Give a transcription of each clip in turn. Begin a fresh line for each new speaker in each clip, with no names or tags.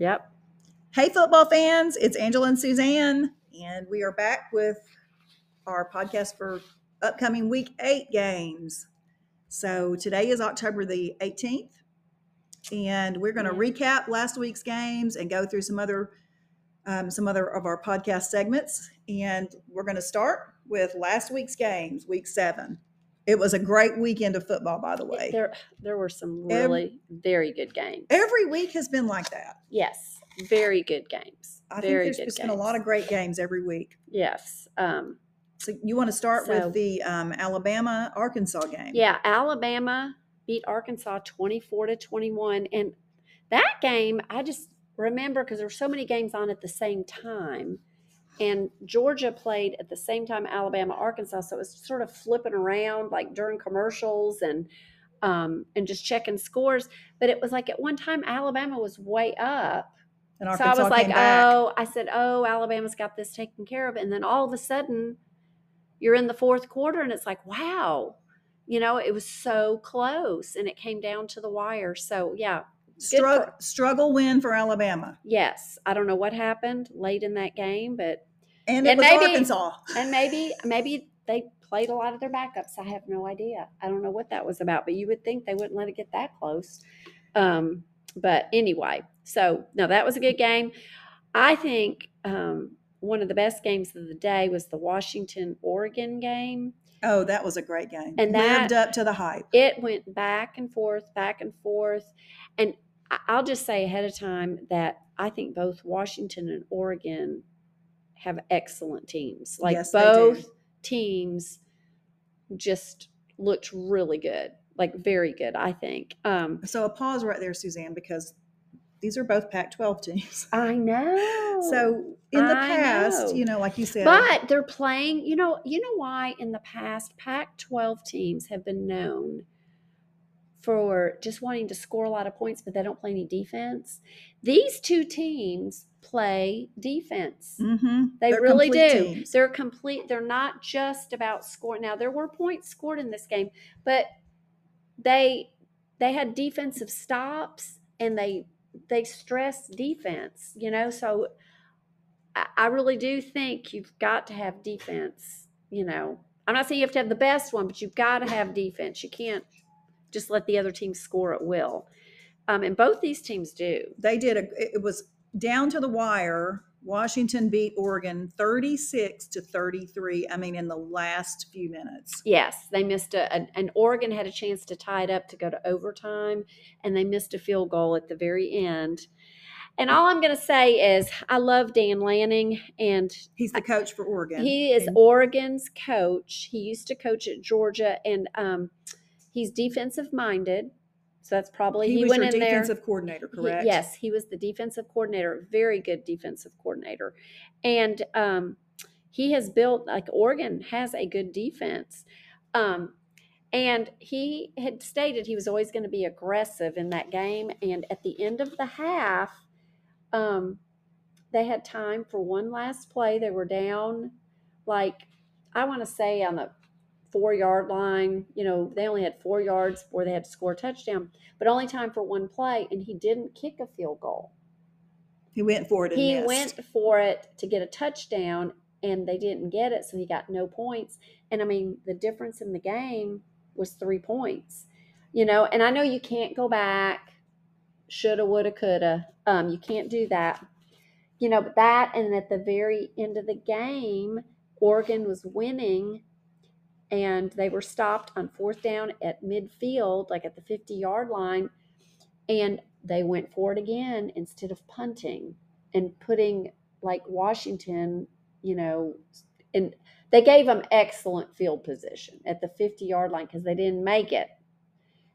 Yep.
Hey, football fans, it's Angela and Suzanne, and we are back with our podcast for upcoming week eight games. So today is October the 18th, and we're going to recap last week's games and go through some other um, some other of our podcast segments. And we're going to start with last week's games, week seven. It was a great weekend of football, by the way.
There there were some really very good games.
Every week has been like that.
Yes. Very good games.
I
very
think there's
good
just
games.
been a lot of great games every week.
Yes. Um
So you want to start
So-
with the um, Alabama Arkansas game?
Yeah, Alabama beat Arkansas 24 to 21. And that game, I just remember because there were so many games on at the same time. And Georgia played at the same time Alabama, Arkansas. So it was sort of flipping around like during commercials and um, and just checking scores. But it was like at one time Alabama was way up.
and
so I was like, oh, I said, oh, Alabama's got this taken care of. And then all of a sudden, you're in the fourth quarter, and it's like, wow, you know, it was so close, and it came down to the wire. So yeah,
Strug-
for-
struggle win for Alabama,
yes, I don't know what happened late in that game, but
and it
And
was
maybe-
Arkansas.
and maybe maybe they played a lot of their backups. I have no idea. I don't know what that was about, but you would think they wouldn't let it get that close. Um, but anyway, so no, that was a good game. I think um, one of the best games of the day was the Washington Oregon game.
Oh, that was a great game.
And
lived up to the hype.
It went back and forth, back and forth. And I'll just say ahead of time that I think both Washington and Oregon have excellent teams. Like
Yes,
both teams just looked really good, like very good, I think. Um,
So a pause right there, Suzanne, because these are both Pac-12 teams.
I know.
So in the
I
past,
know.
you know, like you said,
But they're playing, you know, you know why in the past Pac 12 teams have been known for just wanting to score a lot of points, but they don't play any defense. These two teams play defense.
Mhm,
They
they're
really do.
teams.
They're complete. They're not just about scoring. Now there were points scored in this game, but they they had defensive stops and they they stress defense. You know, so I, I really do think you've got to have defense. You know, I'm not saying you have to have the best one, but you've got to have defense. You can't just let the other team score at will. Um, and both these teams do.
They did a. It was down to the wire. Washington beat Oregon 36 to 33. I mean, in the last few minutes.
Yes, they missed a, an, and Oregon had a chance to tie it up to go to overtime, and they missed a field goal at the very end. And all I'm going to say is, I love Dan Lanning, and
He's the coach for Oregon.
he is Oregon's coach. He used to coach at Georgia, and um, he's defensive minded. So that's probably
he,
he,
was
went
your
in there.
defensive coordinator,
He-
correct?
yes, he was the defensive coordinator, very good defensive coordinator. And um, he has built, like Oregon has a good defense. Um, and he had stated he was always going to be aggressive in that game. And at the end of the half, um, they had time for one last play. They were down, like, I want to say on the four yard line. You know, they only had four yards before they had to score a touchdown but only time for one play, and he didn't kick a field goal.
He went for it and
He
missed.
went for it to get a touchdown, and they didn't get it, so he got no points. And I mean, the difference in the game was three points. You know, and I know you can't go back, shoulda, woulda, coulda. Um, you can't do that. You know, but that, and at the very end of the game, Oregon was winning and they were stopped on fourth down at midfield, like at the 50 yard line, and they went for it again instead of punting and putting like Washington, you know, and they gave them excellent field position at the 50 yard line because they didn't make it.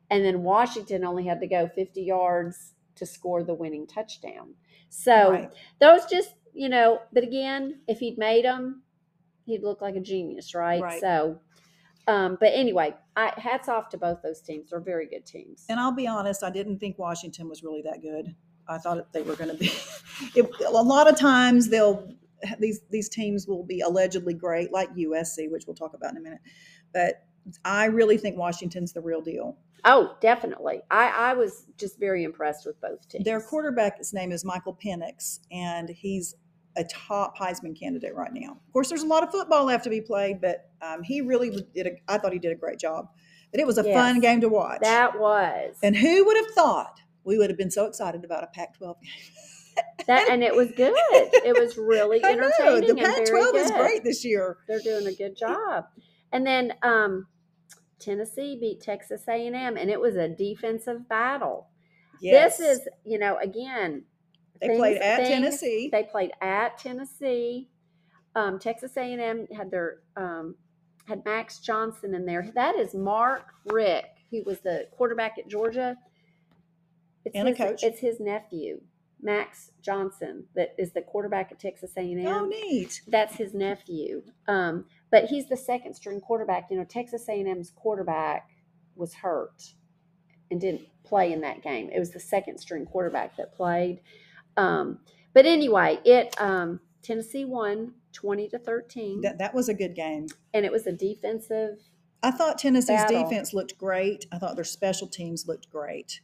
And then Washington only had to go 50 yards to score the winning touchdown. So
Right.
those just, you know, but again, if he'd made them, he'd look like a genius, right?
Right.
So, um, but anyway, I, hats off to both those teams. They're very good teams.
And I'll be honest, I didn't think Washington was really that good. I thought they were going to be. It, a lot of times they'll these these teams will be allegedly great, like USC, which we'll talk about in a minute. But I really think Washington's the real deal.
Oh, definitely. I, I was just very impressed with both teams.
Their quarterback's name is Michael Penix, and he's a top Heisman candidate right now. Of course, there's a lot of football left to be played, but um, he really did. A, I thought he did a great job. But it was a fun game to watch.
That was.
and who would have thought we would have been so excited about a Pac-12 game?
that and it was good. It was really
know
entertaining
the
and very
Pac-12 is great this year.
They're doing a good job. And then um, Tennessee beat Texas A&M, and it was a defensive battle.
Yes.
This is, you know, again,
they
things-
played at
things-
Tennessee.
They played at Tennessee. Um, Texas A&M had their um, had Max Johnson in there. That is Mark Richt, who was the quarterback at Georgia. It's
And a
his,
coach.
It's his nephew, Max Johnson, that is the quarterback at Texas A&M.
oh, neat.
That's his nephew. Um, but he's the second string quarterback. You know, Texas A&M's quarterback was hurt and didn't play in that game. It was the second string quarterback that played. Um, but anyway, it um, Tennessee won twenty to thirteen,
That, that was a good game.
and it was a defensive.
I thought Tennessee's
Battle.
defense looked great. I thought their special teams looked great.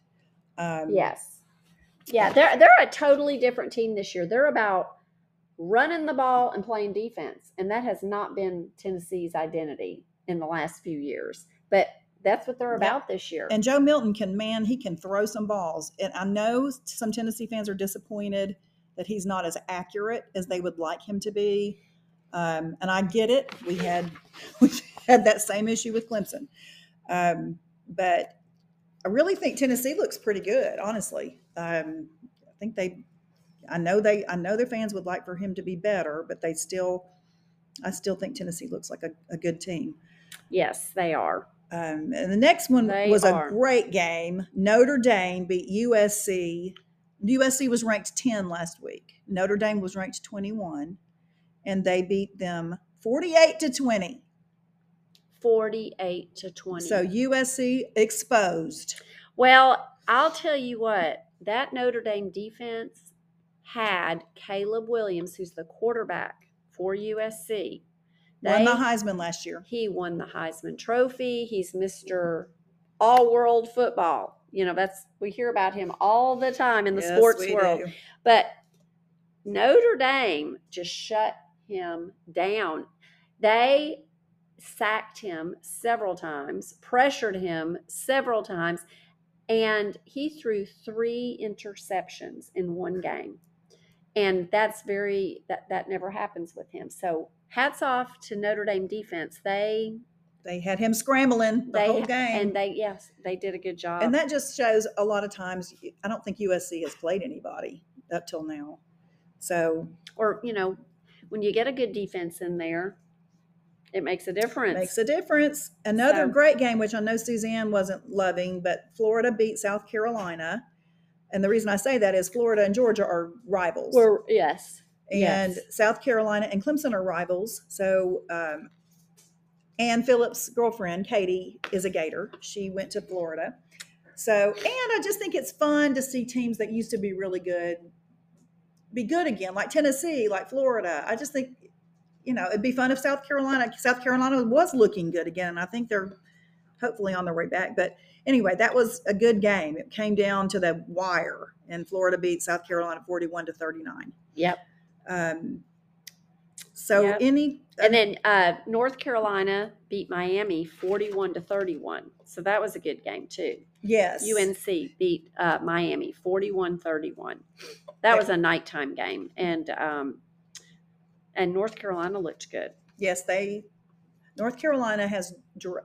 Um,
Yes, yeah, they're they're a totally different team this year. They're about running the ball and playing defense, and that has not been Tennessee's identity in the last few years. But that's what they're
Yeah.
about this year.
And Joe Milton can, man, he can throw some balls. And I know some Tennessee fans are disappointed that he's not as accurate as they would like him to be. Um, and I get it. We had we had that same issue with Clemson. Um, but I really think Tennessee looks pretty good, honestly. Um, I think they I know they I know their fans would like for him to be better, but they still I still think Tennessee looks like a, a good team.
yes, they are.
Um, and the next one
They
was
are.
a great game. Notre Dame beat USC. USC was ranked 10 last week. Notre Dame was ranked 21, and they beat them 48 to 20.
Forty-eight to twenty.
So USC exposed.
Well, I'll tell you what, that Notre Dame defense had Caleb Williams, who's the quarterback for USC.
Won the Heisman last year.
He won the Heisman Trophy. He's Mr. All World Football. You know, that's we hear about him all the time in the
Yes,
sports world.
do.
But Notre Dame just shut him down. They sacked him several times, pressured him several times, and he threw three interceptions in one game. And that's very that that never happens with him. So hats off to Notre Dame defense. They
They had him scrambling the
they
whole game.
and they yes they did a good job.
And that just shows a lot of times, I don't think USC has played anybody up till now. So
or you know when you get a good defense in there, it makes a difference.
Makes a difference. Another
So-
great game, which I know Suzanne wasn't loving, but Florida beat South Carolina. And the reason I say that is Florida and Georgia are rivals.
We're yes.
And
yes.
South Carolina and Clemson are rivals. So, um, Ann Phillips' girlfriend, Katie, is a Gator. She went to Florida. So, and I just think it's fun to see teams that used to be really good be good again, like Tennessee, like Florida. I just think, you know, it'd be fun if South Carolina, South Carolina was looking good again. I think they're hopefully on their way back. But anyway, that was a good game. It came down to the wire, and Florida beat South Carolina 41 to 39.
Yep.
Um, so
Yep.
any
And then uh, North Carolina beat Miami forty-one to thirty-one. So that was a good game too.
yes,
UNC beat uh, Miami 41-31. That was a nighttime game, and um, and North Carolina looked good.
yes, they North Carolina has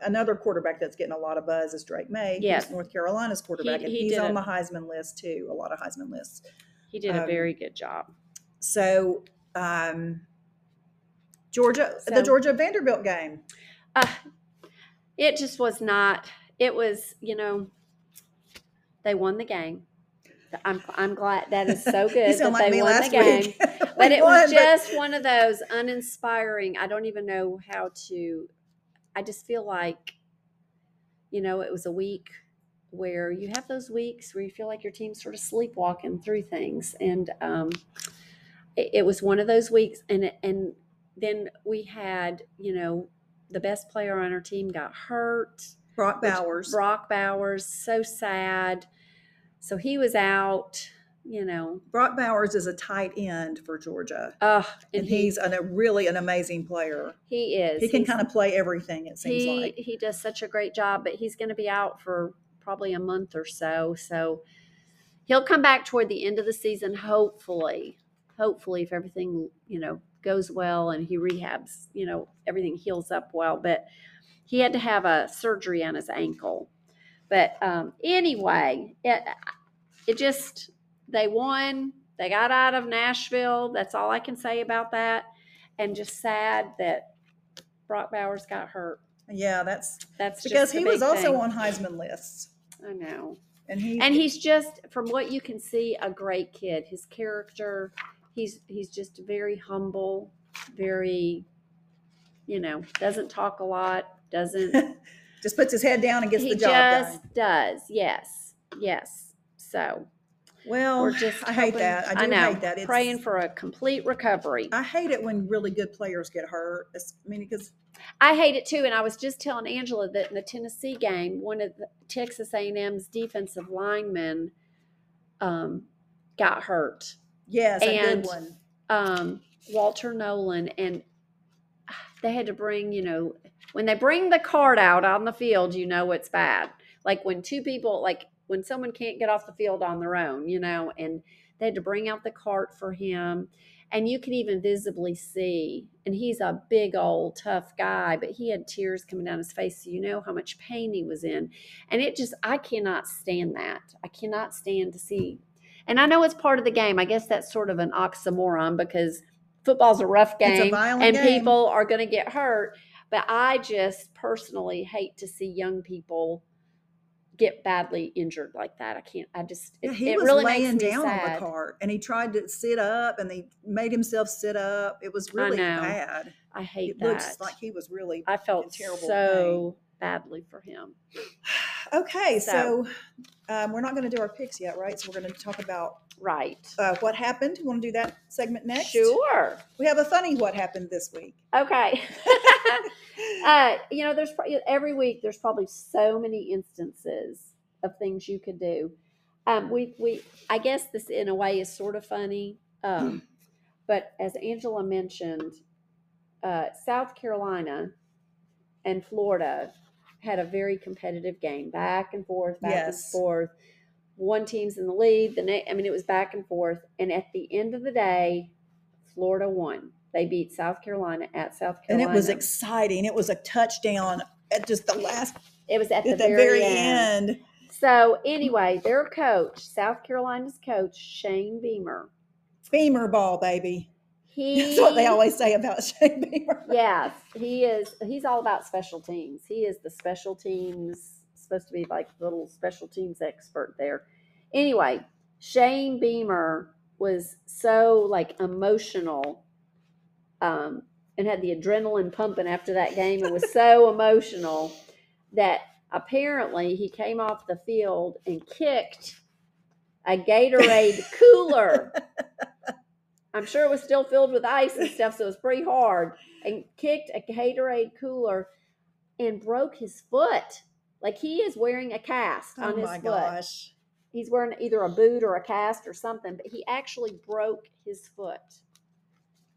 another quarterback that's getting a lot of buzz is Drake Maye.
Yes.
North Carolina's quarterback, and
he
he's on
a-
the Heisman list too. A lot of Heisman lists.
He did a
Um,
very good job.
So um, Georgia, the Georgia Vanderbilt game.
Uh, it just was not. It was, you know, they won the game. I'm I'm glad that is so good that
like
they
me
won
last
the game.
week.
but it
won,
was
but-
just one of those uninspiring. I don't even know how to. I just feel like, you know, it was a week where you have those weeks where you feel like your team's sort of sleepwalking through things, and um, it, it was one of those weeks. And and then we had, you know, the best player on our team got hurt.
Brock Bowers.
Brock Bowers, so sad. So he was out, you know.
Brock Bowers is a tight end for Georgia,
Uh,
and,
and he,
he's an, a really an amazing player.
he is.
He can
He's-
kind of play everything. It seems
he
like.
he does such a great job, but he's going to be out for probably a month or so. So he'll come back toward the end of the season, hopefully. Hopefully, if everything you know goes well and he rehabs, you know everything heals up well. But he had to have a surgery on his ankle. But um, anyway, it it just they won. They got out of Nashville. That's all I can say about that. And just sad that Brock Bowers got hurt.
Yeah, that's
That's
because he was also
thing.
on Heisman lists,
I know,
and he
and he's just from what you can see, a great kid. His character, he's he's just very humble, very, you know, doesn't talk a lot, doesn't.
just puts his head down and gets
he
the job
just
done.
does. Yes, yes. So
Well,
we're just.
I hate that. I do
know.
hate that. It's,
praying for a complete recovery.
I hate it when really good players get hurt. It's, I mean, because
I hate it too, and I was just telling Angela that in the Tennessee game, one of the Texas A&M's defensive linemen um, got hurt.
Yes, a
And-
good one.
Um, Walter Nolen, and they had to bring, you know, when they bring the cart out on the field, you know it's bad. Like when two people, like when someone can't get off the field on their own, you know, and they had to bring out the cart for him. And you can even visibly see, and he's a big old tough guy, but he had tears coming down his face. So you know how much pain he was in. And it just, I cannot stand that. I cannot stand to see. And I know it's part of the game. I guess that's sort of an oxymoron because football's a rough
a
game
violent
and
game.
people are going to get hurt. But I just personally hate to see young people get badly injured like that. I can't, I just, it,
Yeah, he
it
was
really
laying
makes me
down on
sad.
the cart, and he tried to sit up, and they made himself sit up. It was really
know.
bad.
I hate
It
that.
looks like he was really
I felt
terrible
so badly for him.
okay. So,
So-
um, we're not going to do our picks yet, right? So we're going to talk about
Right.
uh, what happened. To do that segment next?
Sure.
We have a funny what happened this week.
Okay. uh, you know, there's pro- every week there's probably so many instances of things you could do. Um, we we I guess this in a way is sort of funny, um, but as Angela mentioned, uh, South Carolina and Florida had a very competitive game, back and forth, back
Yes.
and forth. One team's in the lead. The next, I mean, it was back and forth. And at the end of the day, Florida won. They beat South Carolina at South Carolina, And
it was exciting. It was a touchdown at just the last,
It was at, the very,
very
end.
end.
So anyway, their coach, South Carolina's coach, Shane Beamer,
Beamer ball, baby.
He
That's what they always say about Shane Beamer.
Yes, he is. He's all about special teams. He is the special teams supposed to be like the little special teams expert there. Anyway, Shane Beamer was so like emotional, um, and had the adrenaline pumping after that game. It was so emotional that apparently he came off the field and kicked a Gatorade cooler. I'm sure it was still filled with ice and stuff, so it was pretty hard. And kicked a Gatorade cooler and broke his foot. Like he is wearing a cast
Oh
on his
my
foot.
gosh.
He's wearing either a boot or a cast or something, but he actually broke his foot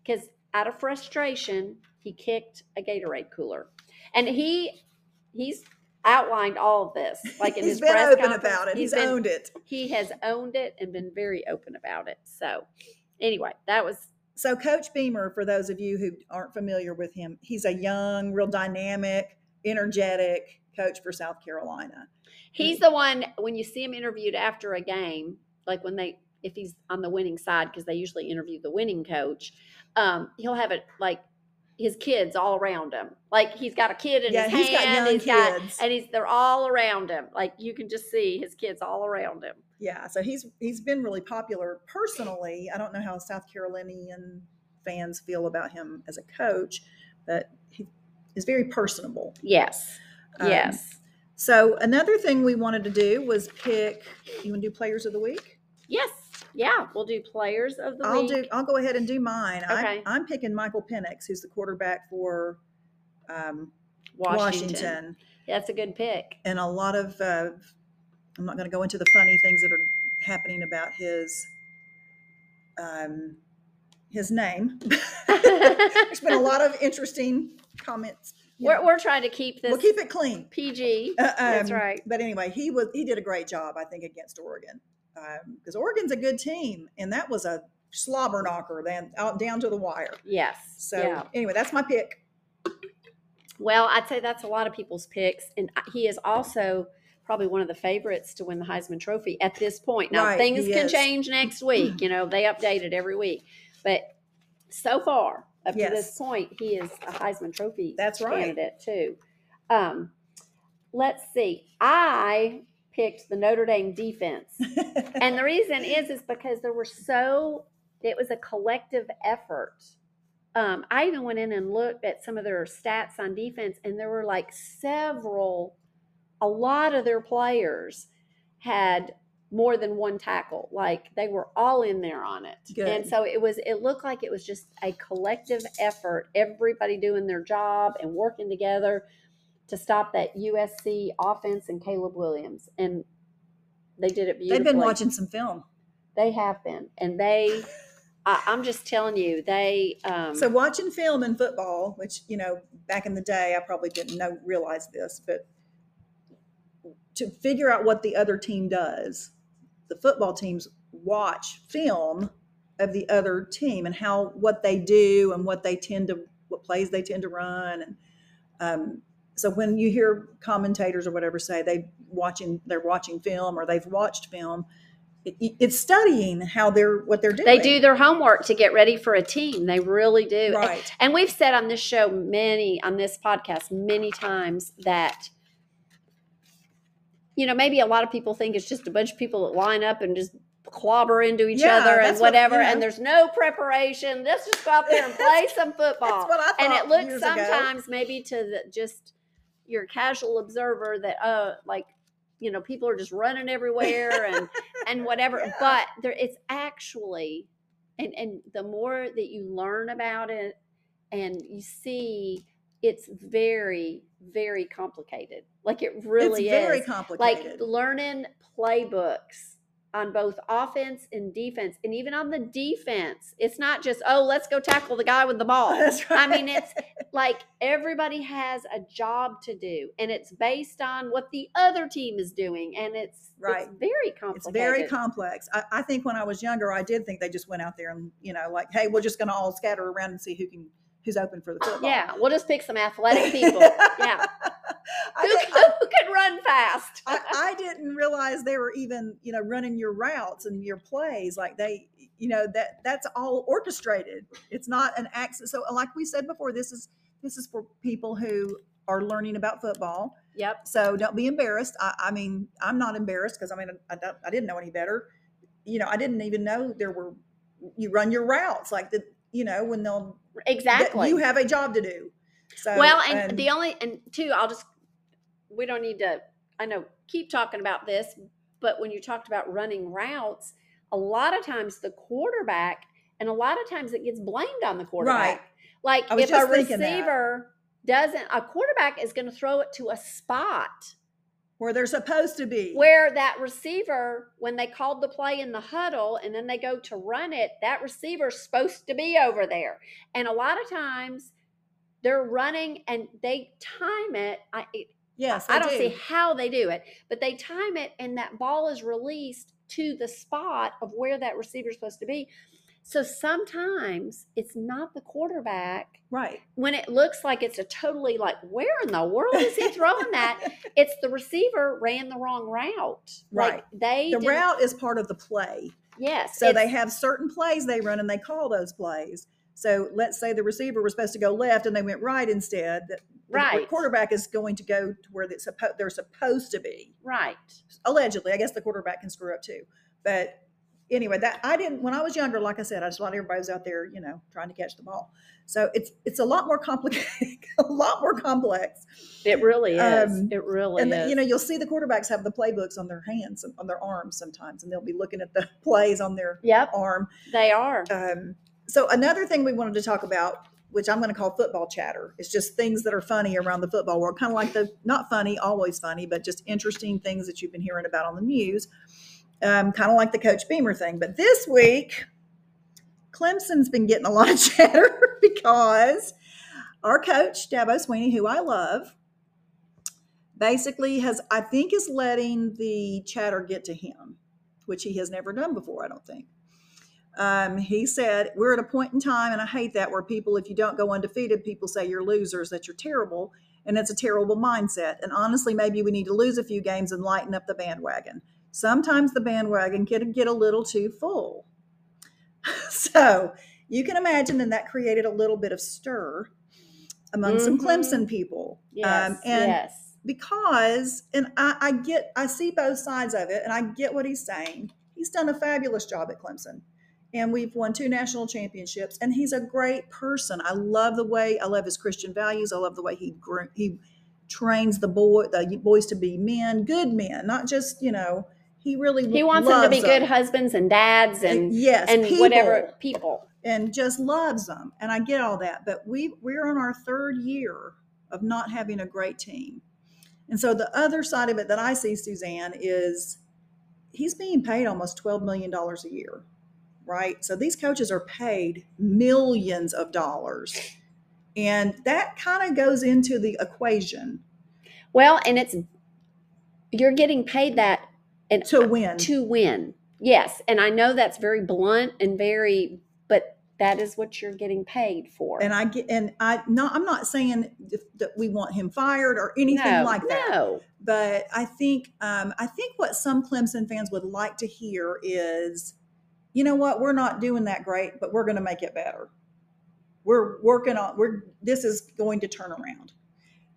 because out of frustration, he kicked a Gatorade cooler. And he he's outlined all of this, like in
He's
his
been
press
open about it. He's,
been-
owned it.
he has owned it and been very open about it. So, anyway, that was
So, Coach Beamer, for those of you who aren't familiar with him, he's a young, real dynamic, energetic coach for South Carolina.
he's the one when you see him interviewed after a game, like when they if he's on the winning side because they usually interview the winning coach, um, he'll have it like his kids all around him. Like he's got a kid in
yeah,
his
he's got
hand,
young
he's got and he's they're all around him. Like you can just see his kids all around him.
Yeah, so he's he's been really popular personally. I don't know how South Carolinian fans feel about him as a coach, but he is very personable.
Yes.
Um,
yes.
So another thing we wanted to do was pick. You want to do players of the week?
Yes. Yeah. We'll do players of the
I'll
week.
do. I'll go ahead and do mine.
Okay.
I'm, I'm picking Michael Penix, who's the quarterback for um,
Washington.
Washington.
That's a good pick.
and a lot of uh, i'm not going to go into the funny things that are happening about his um, his name there's been a lot of interesting comments
We're,
know.
we're trying to keep this
we'll keep it clean
PG.
Uh,
That's
um,
right.
but anyway he was he did a great job i think against oregon because oregon's a good team and that was a slobber knocker then out down to the wire
Yes.
so
yeah.
anyway that's my pick
Well, I'd say that's a lot of people's picks, and he is also probably one of the favorites to win the Heisman Trophy at this point. Now
Right,
things can
is.
change next week. You know they update it every week, but so far up to this point, he is a Heisman Trophy
That's right.
candidate too. Um, let's see. I picked the Notre Dame defense. and the reason is is because there were so it was a collective effort um, i even went in and looked at some of their stats on defense and there were like several a lot of their players had more than one tackle like they were all in there on it and so it was it looked like it was just a collective effort everybody doing their job and working together to stop that usc offense and caleb williams and they did it beautifully
they've been watching some film
they have been, and they. I, I'm just telling you, they. Um,
So watching film in football, which you know, back in the day, I probably didn't know realize this, but to figure out what the other team does, the football teams watch film of the other team and how what they do and what they tend to what plays they tend to run and um, so when you hear commentators or whatever say they watching they're watching film or they've watched film it, it's studying how they're what they're doing
they do their homework to get ready for a team. They really do. And-
right
And we've said on this show many, on this podcast, many times that, you know, maybe a lot of people think it's just a bunch of people that line up and just clobber into each
Yeah,
other and
that's what-
whatever,
you know.
and there's no preparation. Let's just go out there and play some football.
That's what I thought
and it looks
years ago.
sometimes maybe to the just your casual observer that uh like you know people are just running everywhere and and whatever
Yeah.
but there it's actually and and the more that you learn about it and you see it's very very complicated like it really is.
it's very
is
complicated.
like learning playbooks on both offense and defense and even on the defense it's not just oh let's go tackle the guy with the ball
That's
i mean it's like everybody has a job to do and it's based on what the other team is doing and it's
Right.
it's very complicated
It's very complex. I, I think when I was younger, I did think they just went out there and you know, like, hey, we're just going to all scatter around and see who can who's open for the football.
yeah we'll just pick some athletic people yeah who, who can run fast
I, I didn't realize they were even you know running your routes and your plays like they you know that that's all orchestrated. It's not an accident. So like we said before, this is this is for people who are learning about football.
yep
So don't be embarrassed. I, I mean, I'm not embarrassed because I mean, I, I didn't know any better. You know, I didn't even know there were, you run your routes like the, you know, when they'll,
exactly
you have a job to do. So,
well and the only and two i'll just we don't need to i know keep talking about this but when you talked about running routes a lot of times the quarterback and a lot of times it gets blamed on the quarterback
Right. like
if a
thinking that.
receiver doesn't a quarterback is going to throw it to a spot
where they're supposed to be.
where that receiver when they called the play in the huddle and then they go to run it that receiver's supposed to be over there and a lot of times they're running and they time it i it-
yes,
I don't
do.
see how they do it, but they time it and that ball is released to the spot of where that receiver's supposed to be. So sometimes it's not the quarterback
Right.
when it looks like it's a totally like, where in the world is he throwing that? It's the receiver ran the wrong route. Like
Right.
they
The route is part of the play.
Yes.
So they have certain plays they run and they call those plays. So let's say the receiver was supposed to go left and they went right instead. The the
Right.
quarterback is going to go to where they're supposed to be.
right.
allegedly. I guess the quarterback can screw up too. But anyway, that I didn't when I was younger. Like I said, I just thought everybody was out there, you know, trying to catch the ball. So it's it's a lot more complicated, a lot more complex.
It really is.
Um,
it really
and
is.
the, you know, you'll see the quarterbacks have the playbooks on their hands, on their arms sometimes, and they'll be looking at the plays on their
yep,
arm.
they are.
Um, so another thing we wanted to talk about which I'm going to call football chatter. It's just things that are funny around the football world, kind of like the not funny, always funny, but just interesting things that you've been hearing about on the news. Um, kind of like the Coach Beamer thing. But this week, Clemson's been getting a lot of chatter because our coach, Dabo Swinney, who I love, basically has, I think, is letting the chatter get to him, which he has never done before, I don't think. Um, he said, We're at a point in time, and I hate that, where people, if you don't go undefeated, people say you're losers, that you're terrible, and it's a terrible mindset. And honestly, maybe we need to lose a few games and lighten up the bandwagon. Sometimes the bandwagon can get a little too full. so you can imagine that that created a little bit of stir among some
Mhm.
Clemson people.
Yes.
Um, and
yes.
because and I, I get I see both sides of it and I get what he's saying. He's done a fabulous job at Clemson. And we've won two national championships and he's a great person. I love the way I love his Christian values. I love the way he he trains the boy the boys to be men, good men, not just, you know, he really
He wants them to be
loves
good husbands and dads and
yes,
and
people
whatever people.
and just loves them. And I get all that. But we we're on our third year of not having a great team. And so the other side of it that I see, Suzanne, is he's being paid almost $12 million a year, right? So these coaches are paid millions of dollars. And that kind of goes into the equation
Well, and it's you're getting paid that and
to win.
to win. Yes, and I know that's very blunt and very, but that is what you're getting paid for.
and I get, and I not, I'm not saying that we want him fired or anything
no,
like that.
No,
but I think um, I think what some Clemson fans would like to hear is, you know what, we're not doing that great, but we're going to make it better. We're working on we're this is going to turn around.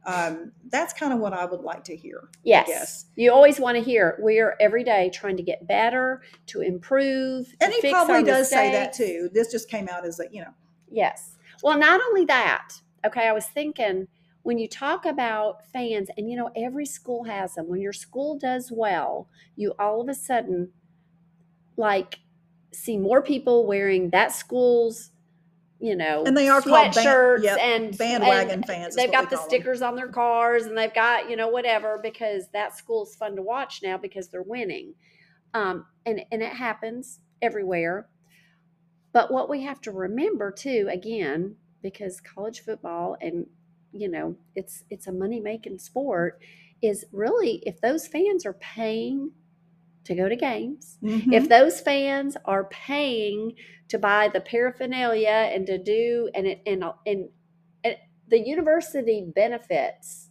Um, that's kind of what I would like to hear.
yes.
guess.
You always want to hear we are every day trying to get better, to improve, to
And he
fix
probably does say that too. This just came out as a you know
Yes. Well, not only that, okay, I was thinking when you talk about fans, and you know, every school has them, when your school does well, you all of a sudden like see more people wearing that school's, you know,
And they are called ban-
sweatshirts
yep,
and
bandwagon
and
fans.
They've
what
got the stickers on their cars and they've got, you know, whatever, because that school's fun to watch now because they're winning. Um, and, and it happens everywhere. But what we have to remember too, again, because college football and you know it's it's a money making sport, is really if those fans are paying to go to games,
Mhm.
if those fans are paying to buy the paraphernalia and to do and it and and, and the university benefits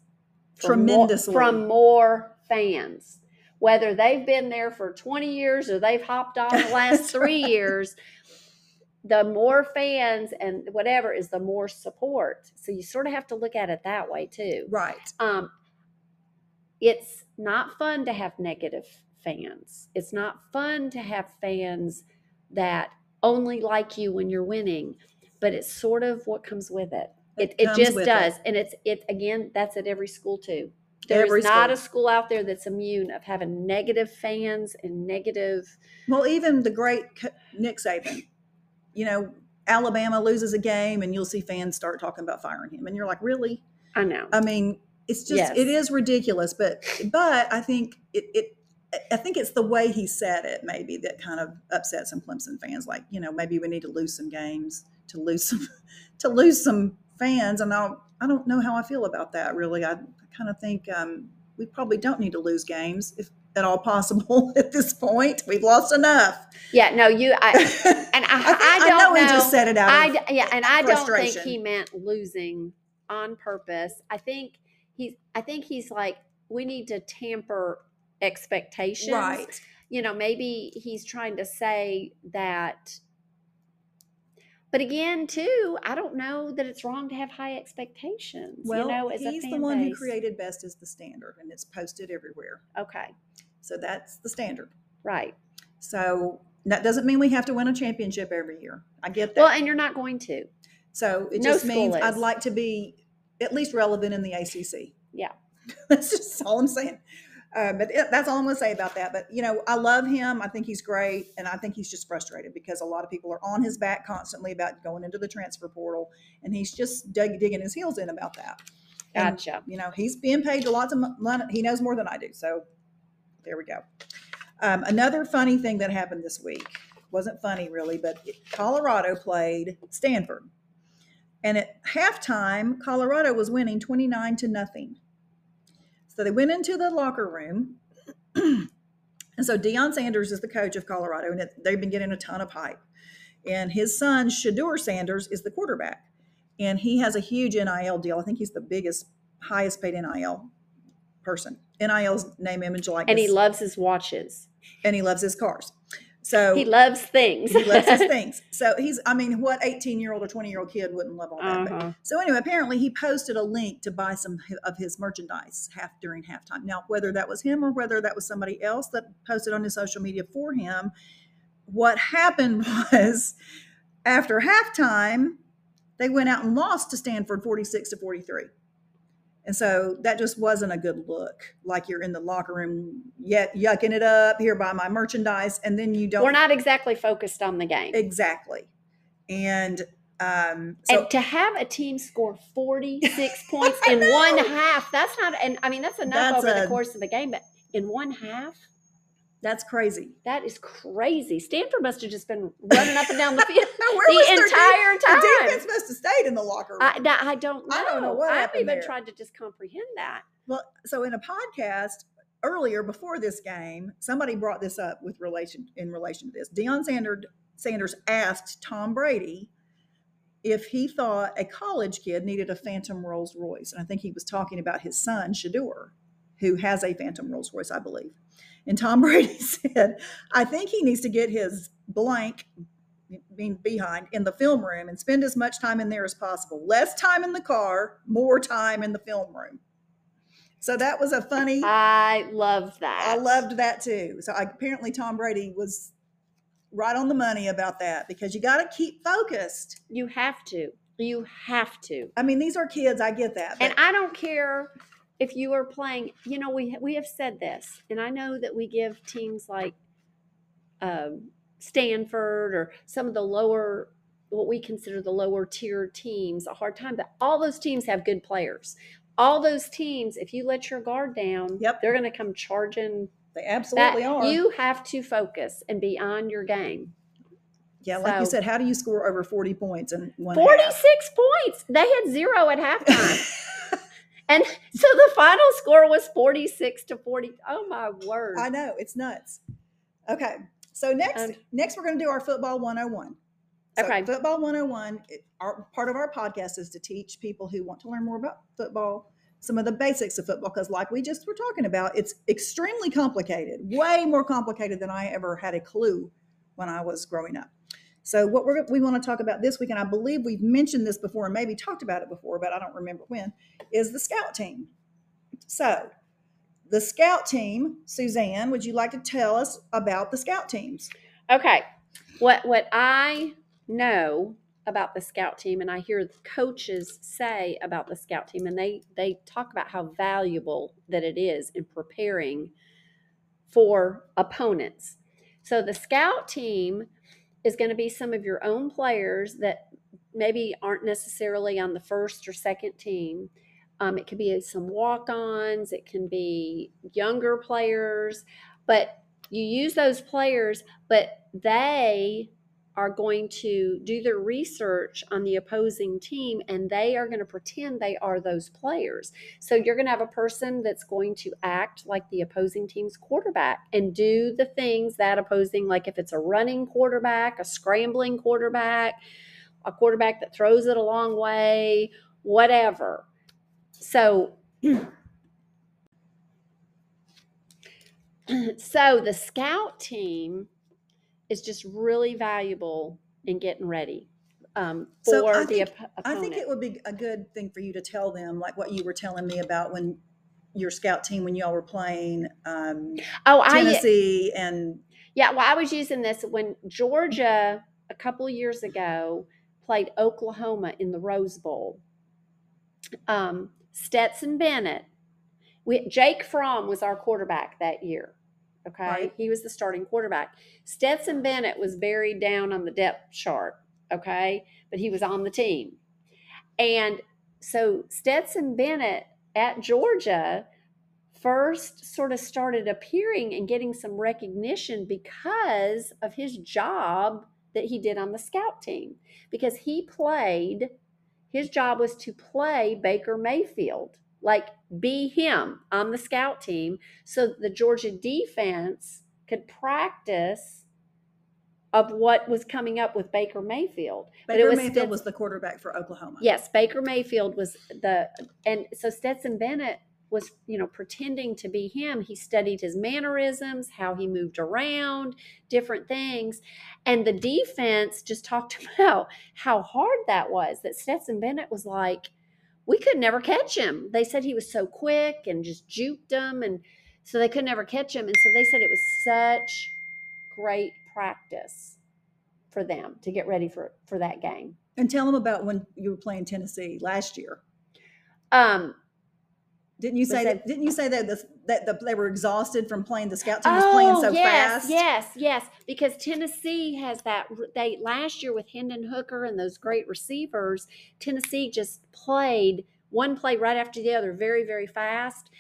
from more-
Tremendously.
from more fans whether they've been there for 20 years or they've hopped on the last three
right.
years the more fans and whatever is the more support so you sort of have to look at it that way too
right.
um, it's not fun to have negative fans. It's not fun to have fans that only like you when you're winning, but it's sort of what comes with it. It, it
comes
just
with it.
does. And it's it again, that's at every school too. There's
Every
not
school.
a school out there that's immune of having negative fans and negative
Well, even the great Nick Saban, you know, Alabama loses a game and you'll see fans start talking about firing him. And you're like, really?
I know.
I mean, it's just,
Yes.
it is ridiculous. But, but I think it, it, I think it's the way he said it, maybe that kind of upset some Clemson fans. Like, you know, maybe we need to lose some games to lose some, to lose some fans. And I, I don't know how I feel about that. Really, I kind of think um, we probably don't need to lose games if at all possible at this point. We've lost enough.
yeah, no, you I and I,
think-
I, don't
know,
know.
he just said it out.
I yeah, and I don't think he meant losing on purpose. I think he's I think he's like we need to tamper expectations.
right.
You know, maybe he's trying to say that but again, too, I don't know that it's wrong to have high expectations.
Well,
you know, as a
he's the one who created best is the standard, and it's posted everywhere.
Okay,
So that's the standard.
right.
So that doesn't mean we have to win a championship every year. I get that.
Well, and you're not going to.
so it
no
just means
school
I'd like to be at least relevant in the ACC.
Yeah.
that's just all I'm saying. Uh, but it, that's all I'm going to say about that. But you know, I love him. I think he's great, and I think he's just frustrated because a lot of people are on his back constantly about going into the transfer portal, and he's just dig, digging his heels in about that. And,
Gotcha.
you know, he's being paid lots of money. He knows more than I do. So there we go. Um, another funny thing that happened this week wasn't funny really, but Colorado played Stanford. And at halftime, Colorado was winning 29 to nothing. So they went into the locker room. and so Deion Sanders is the coach of Colorado, and it, they've been getting a ton of hype. And his son, Shedeur Sanders, is the quarterback. And he has a huge NIL deal. I think he's the biggest, highest paid NIL person. NIL's name, image, likeness.
And he loves his watches.
and he loves his cars. So
He loves things.
he loves his things. So he's, I mean, what 18 year old or 20 year old kid wouldn't love all that?
Uh-huh.
So anyway, apparently he posted a link to buy some of his merchandise half during halftime. Now, whether that was him or whether that was somebody else that posted on his social media for him, what happened was after halftime, they went out and lost to Stanford 46 to 43. And so that just wasn't a good look. Like you're in the locker room, yet yucking it up here by my merchandise, and then you don't
We're not exactly focused on the game.
exactly. And um, so
and to have a team score 46 points in one half, that's not, and I mean, that's enough
That's
over the course of the game, but in one half,
that's crazy.
that is crazy. Stanford must have just been running up and down the field
Where
the
was their
entire
The
time.
defense must have stayed in the locker room.
I, that- I don't know.
I don't know what
I've even
there.
tried to just comprehend that.
well, so in a podcast earlier before this game, somebody brought this up with relation in relation to this. Deion Sanders Sanders asked Tom Brady if he thought a college kid needed a Phantom Rolls Royce, and I think he was talking about his son Shedeur, who has a Phantom Rolls Royce, I believe. And Tom Brady said, "I think he needs to get his blank." Being behind in the film room and spend as much time in there as possible. Less time in the car, more time in the film room. So that was a funny.
I love that.
I loved that too. So I, apparently Tom Brady was right on the money about that because you got to keep focused.
You have to. You have to.
I mean, these are kids. I get that.
And I don't care if you are playing, you know, we we have said this, and I know that we give teams like um, Stanford or some of the lower, what we consider the lower tier teams, a hard time. But all those teams have good players. All those teams, if you let your guard down,
Yep.
they're going to come charging.
they
That
absolutely are.
you have to focus and be on your game.
yeah, like you said, how do you score over 40 points in
forty-six
half?
points. They had zero at halftime. And so the final score was 46 to 40. Oh my word.
I know it's nuts. Okay, so next,
And-
next we're going to do our football 101. So
Okay.
football 101. It, our part of our podcast is to teach people who want to learn more about football some of the basics of football because, like we just were talking about, it's extremely complicated, way more complicated than I ever had a clue when I was growing up. So, what we want to talk about this week, and I believe we've mentioned this before and maybe talked about it before, but I don't remember when, is the scout team. So, the scout team, Suzanne, would you like to tell us about the scout teams?
Okay. What what I know about the scout team and I hear coaches say about the scout team and they they talk about how valuable that it is in preparing for opponents. So the scout team is going to be some of your own players that maybe aren't necessarily on the first or second team. Um, it could be some walk-ons. It can be younger players, but you use those players, but they are going to do their research on the opposing team and they are going to pretend they are those players. So you're going to have a person that's going to act like the opposing team's quarterback and do the things that opposing, like if it's a running quarterback, a scrambling quarterback, a quarterback that throws it a long way, whatever. So, so the scout team is just really valuable in getting ready um, for
So I
the
think-
op-
I think it would be a good thing for you to tell them, like what you were telling me about when your scout team, when y'all were playing um,
oh, I
Tennessee and
yeah. Well, I was using this when Georgia a couple of years ago played Oklahoma in the Rose Bowl. Um, Stetson Bennett We, Jake Fromm was our quarterback that year. Okay.
Right.
He was the starting quarterback. Stetson Bennett was buried down on the depth chart. Okay. But he was on the team. And so Stetson Bennett at Georgia first sort of started appearing and getting some recognition because of his job that he did on the scout team. Because he played, his job was to play Baker Mayfield, like be him on the scout team, so the Georgia defense could practice of what was coming up with Baker Mayfield. But it
Baker
was
Mayfield
Stetson-
was the quarterback for Oklahoma.
Yes, Baker Mayfield was the, and so Stetson Bennett was, you know, pretending to be him. He studied his mannerisms, how he moved around, different things. And the defense just talked about how hard that was. That Stetson Bennett was like, we could never catch him. They said he was so quick and just juked them. And so they could never catch him. And so they said it was such great practice for them to get ready for, for that game.
And tell them about when you were playing Tennessee last year.
Um,
Didn't you say
that-?
Didn't you say that the, that the, they were exhausted from playing the scout team was oh, playing so
Oh, yes,
fast?
Yes, yes, because Tennessee has that. They last year with Hendon Hooker and those great receivers, Tennessee just played one play right after the other, very, very fast.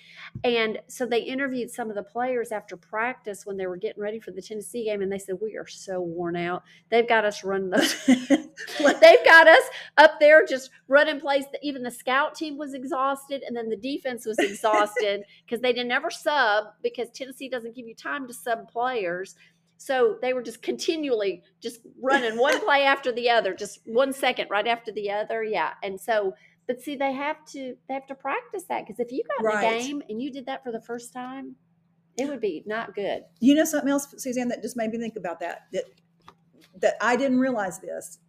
And so they interviewed some of the players after practice when they were getting ready for the Tennessee game, and they said, "We are so worn out. They've got us running those." They've got us up there just running plays. that Even the scout team was exhausted, and then the defense was exhausted because they didn't ever sub because Tennessee doesn't give you time to sub players. So they were just continually just running one play after the other, just one second right after the other. Yeah, and so. But see, they have to they have to practice that because if you got in a game and you did that for the first time, it would be not good.
You know something else, Suzanne, that just made me think about that. That that I didn't realize this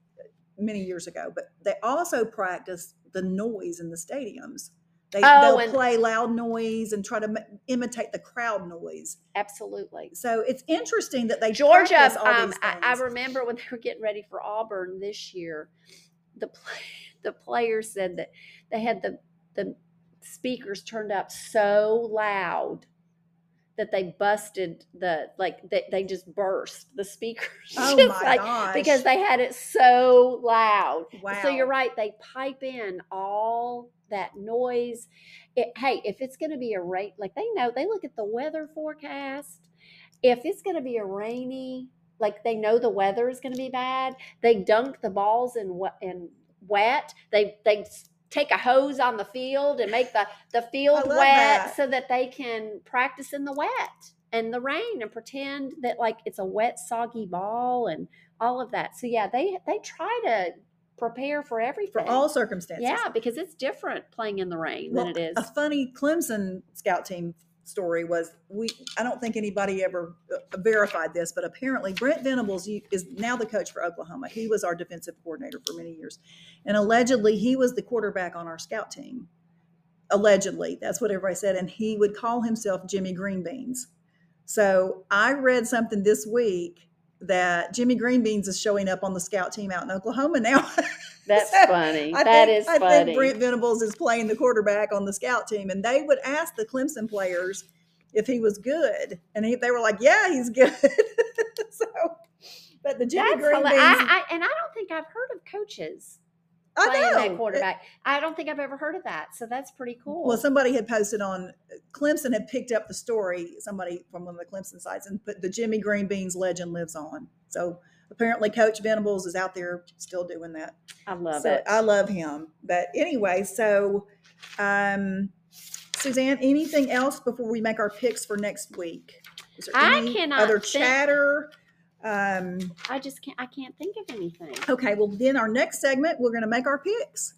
many years ago, but they also practice the noise in the stadiums. They,
Oh,
they'll play loud noise and try to ma- imitate the crowd noise.
Absolutely.
So it's interesting that they
Georgia, um,
these
I, I remember when they were getting ready for Auburn this year, the the players said that they had the the speakers turned up so loud that they busted the like they, they just burst the speakers
oh my
like-
gosh!
because they had it so loud.
wow.
So you're right. They pipe in all that noise. It, hey, if it's going to be a rain, like they know, they look at the weather forecast. If it's going to be a rainy, like they know the weather is going to be bad, they dunk the balls in wet. In wet. They they take a hose on the field and make the the field wet
that.
so that they can practice in the wet and the rain and pretend that like it's a wet soggy ball and all of that. So yeah, they they try to prepare for everything.
for all circumstances.
yeah, because it's different playing in the rain
Well,
than it is.
A funny Clemson scout team story was we. I don't think anybody ever uh, verified this, but apparently Brent Venables is now the coach for Oklahoma. He was our defensive coordinator for many years, and allegedly he was the quarterback on our scout team. Allegedly, that's what everybody said, and he would call himself Jimmy Greenbeans. So I read something this week that Jimmy Greenbeans is showing up on the scout team out in Oklahoma now.
That's funny.
I
That
think,
is
I
funny.
think Brent Venables is playing the quarterback on the scout team, and they would ask the Clemson players if he was good, and he, they were like, "Yeah, he's good." so, but the Jimmy
That's
Green Beans,
I, I, and I don't think I've heard of coaches
I
playing
know
that quarterback. I don't think I've ever heard of that. So that's pretty cool.
Well, somebody had posted on Clemson had picked up the story. Somebody from one of the Clemson sites and put the Jimmy Green Beans legend lives on. So apparently, Coach Venables is out there still doing that.
I love
so
it.
I love him. But anyway, so um, Suzanne, anything else before we make our picks for next week? Is there
I
any
cannot
other
think-
chatter? Um,
I just can't. I can't think of anything.
okay, well then our next segment we're going to make our picks.